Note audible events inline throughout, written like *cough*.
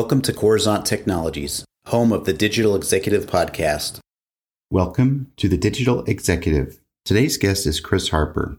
Welcome to Coruzant Technologies, home of the Digital Executive Podcast. Welcome to the Digital Executive. Today's guest is Chris Harper.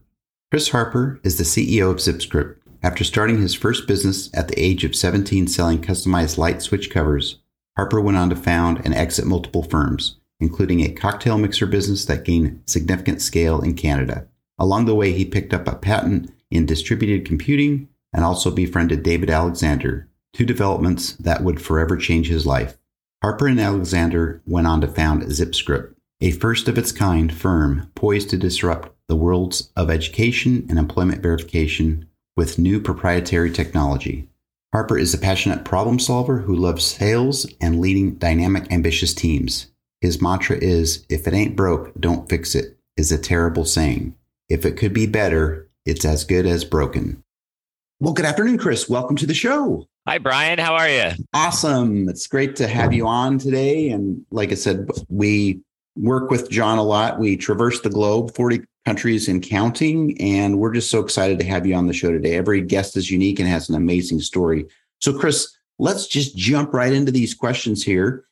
Chris Harper is the CEO of ZippedScript. After starting his first business at the age of 17 selling customized light switch covers, Harper went on to found and exit multiple firms, including a cocktail mixer business that gained significant scale in Canada. Along the way, he picked up a patent in distributed computing and also befriended David Alexander, two developments that would forever change his life. Harper and Alexander went on to found ZippedScript, a first of its kind firm poised to disrupt the worlds of education and employment verification with new proprietary technology. Harper is a passionate problem solver who loves sales and leading dynamic, ambitious teams. His mantra is if it ain't broke, don't fix it, is a terrible saying. If it could be better, it's as good as broken. Well, good afternoon, Chris. Welcome to the show. Hi, Brian. How are you? Awesome. It's great to have you on today. And like I said, we work with John a lot. We traverse the globe, 40 countries and counting. And we're just so excited to have you on the show today. Every guest is unique and has an amazing story. So, Chris, let's just jump right into these questions here.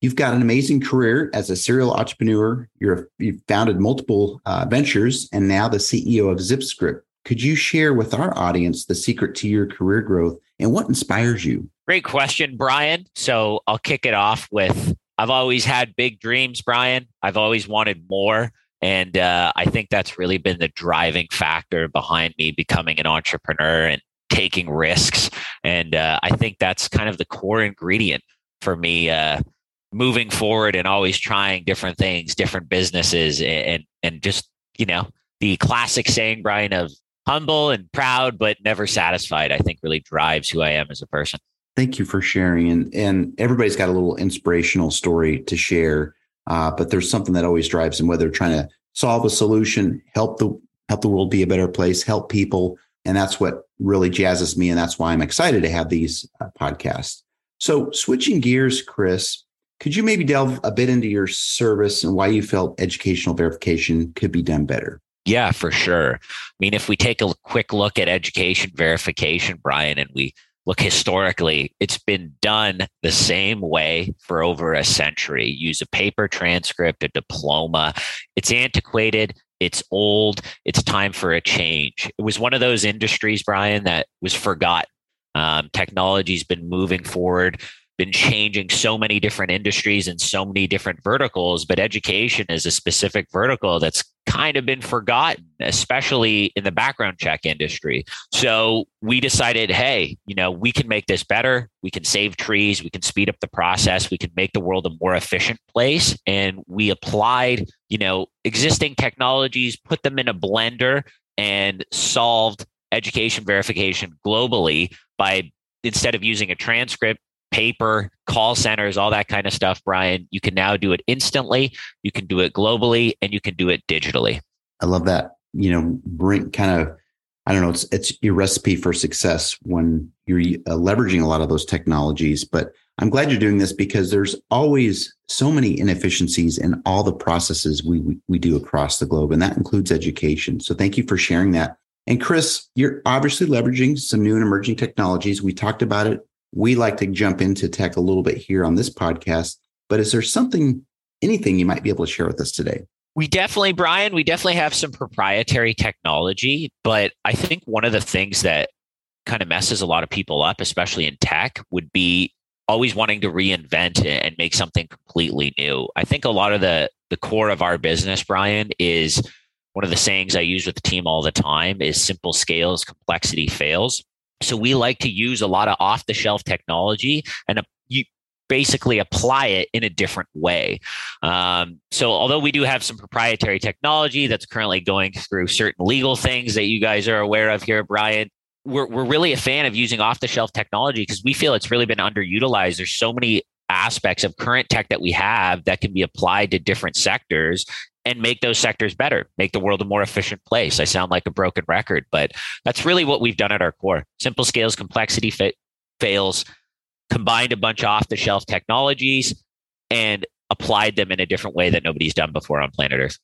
You've got an amazing career as a serial entrepreneur. You're, you've founded multiple uh, ventures and now the CEO of ZippedScript. Could you share with our audience the secret to your career growth and what inspires you? Great question, Brian. So I'll kick it off with I've always had big dreams, Brian. I've always wanted more. And uh, I think that's really been the driving factor behind me becoming an entrepreneur and taking risks. And uh, I think that's kind of the core ingredient for me uh, moving forward and always trying different things, different businesses, and and just you know the classic saying, Brian, of humble and proud, but never satisfied, I think really drives who I am as a person. Thank you for sharing. And, and everybody's got a little inspirational story to share. Uh, but there's something that always drives them, whether trying to solve a solution, help the help the world be a better place, help people. And that's what really jazzes me. And that's why I'm excited to have these uh, podcasts. So switching gears, Chris, could you maybe delve a bit into your service and why you felt educational verification could be done better? Yeah, for sure. I mean, if we take a quick look at education verification, Brian, and we look historically, it's been done the same way for over a century. Use a paper transcript, a diploma. It's antiquated. It's old. It's time for a change. It was one of those industries, Brian, that was forgotten. Um, technology's been moving forward been changing so many different industries and so many different verticals, but education is a specific vertical that's kind of been forgotten, especially in the background check industry. So we decided, hey, you know, we can make this better. We can save trees. We can speed up the process. We can make the world a more efficient place. And we applied, you know, existing technologies, put them in a blender and solved education verification globally by instead of using a transcript paper, call centers, all that kind of stuff, Brian, you can now do it instantly. You can do it globally and you can do it digitally. I love that. You know, bring kind of, I don't know, it's, it's your recipe for success when you're uh, leveraging a lot of those technologies. But I'm glad you're doing this because there's always so many inefficiencies in all the processes we, we, we do across the globe, and that includes education. So thank you for sharing that. And Chris, you're obviously leveraging some new and emerging technologies. We talked about it we like to jump into tech a little bit here on this podcast. But is there something, anything you might be able to share with us today? We definitely, Brian, we definitely have some proprietary technology. But I think one of the things that kind of messes a lot of people up, especially in tech, would be always wanting to reinvent it and make something completely new. I think a lot of the the core of our business, Brian, is one of the sayings I use with the team all the time is simple scales, complexity fails. So we like to use a lot of off the shelf technology and you basically apply it in a different way. Um, so although we do have some proprietary technology that's currently going through certain legal things that you guys are aware of here, Brian, we're, we're really a fan of using off the shelf technology because we feel it's really been underutilized. There's so many aspects of current tech that we have that can be applied to different sectors and make those sectors better, make the world a more efficient place. I sound like a broken record, but that's really what we've done at our core. Simple scales, complexity fit, fails, combined a bunch of off the shelf technologies and applied them in a different way that nobody's done before on planet Earth.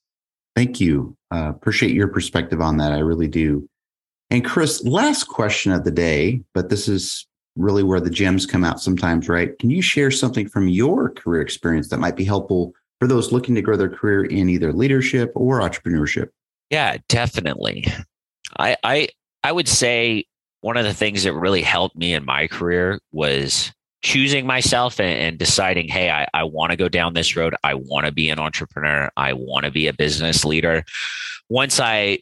Thank you. Uh, appreciate your perspective on that. I really do. And Chris, last question of the day, but this is really where the gems come out sometimes, right? Can you share something from your career experience that might be helpful for those looking to grow their career in either leadership or entrepreneurship? Yeah, definitely. I I I would say one of the things that really helped me in my career was choosing myself and, and deciding, hey, I, I want to go down this road. I want to be an entrepreneur. I want to be a business leader. Once I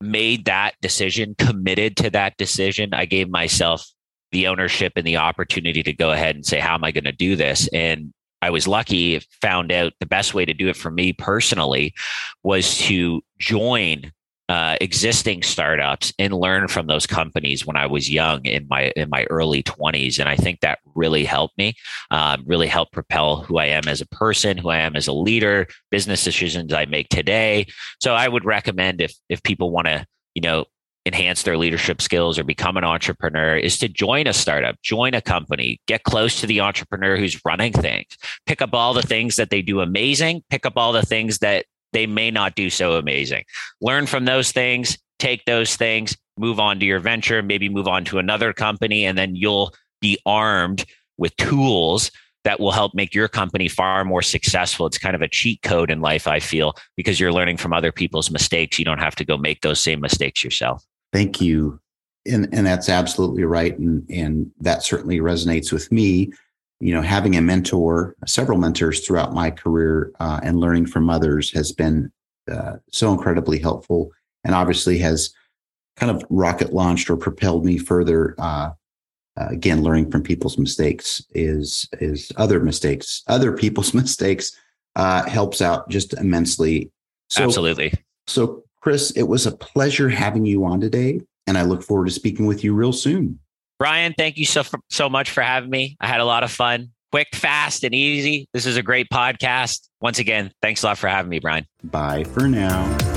made that decision, committed to that decision, I gave myself the ownership and the opportunity to go ahead and say, how am I going to do this? And I was lucky, found out the best way to do it for me personally was to join uh, existing startups and learn from those companies when I was young in my in my early 20s, and I think that really helped me, um, really helped propel who I am as a person, who I am as a leader, business decisions I make today. So I would recommend if if people want to, you know, enhance their leadership skills or become an entrepreneur is to join a startup, join a company, get close to the entrepreneur who's running things, pick up all the things that they do amazing, pick up all the things that they may not do so amazing. Learn from those things, take those things, move on to your venture, maybe move on to another company, and then you'll be armed with tools that will help make your company far more successful. It's kind of a cheat code in life, I feel, because you're learning from other people's mistakes. You don't have to go make those same mistakes yourself. Thank you. And, and that's absolutely right. And, and that certainly resonates with me you know, having a mentor, several mentors throughout my career, uh, and learning from others has been uh, so incredibly helpful, and obviously has kind of rocket launched or propelled me further. Uh, uh again, learning from people's mistakes is is other mistakes, other people's *laughs* mistakes uh, helps out just immensely. So, Absolutely. So, Chris, it was a pleasure having you on today, and I look forward to speaking with you real soon. Brian, thank you so so much for having me. I had a lot of fun. Quick, fast, and easy. This is a great podcast. Once again, thanks a lot for having me, Brian. Bye for now.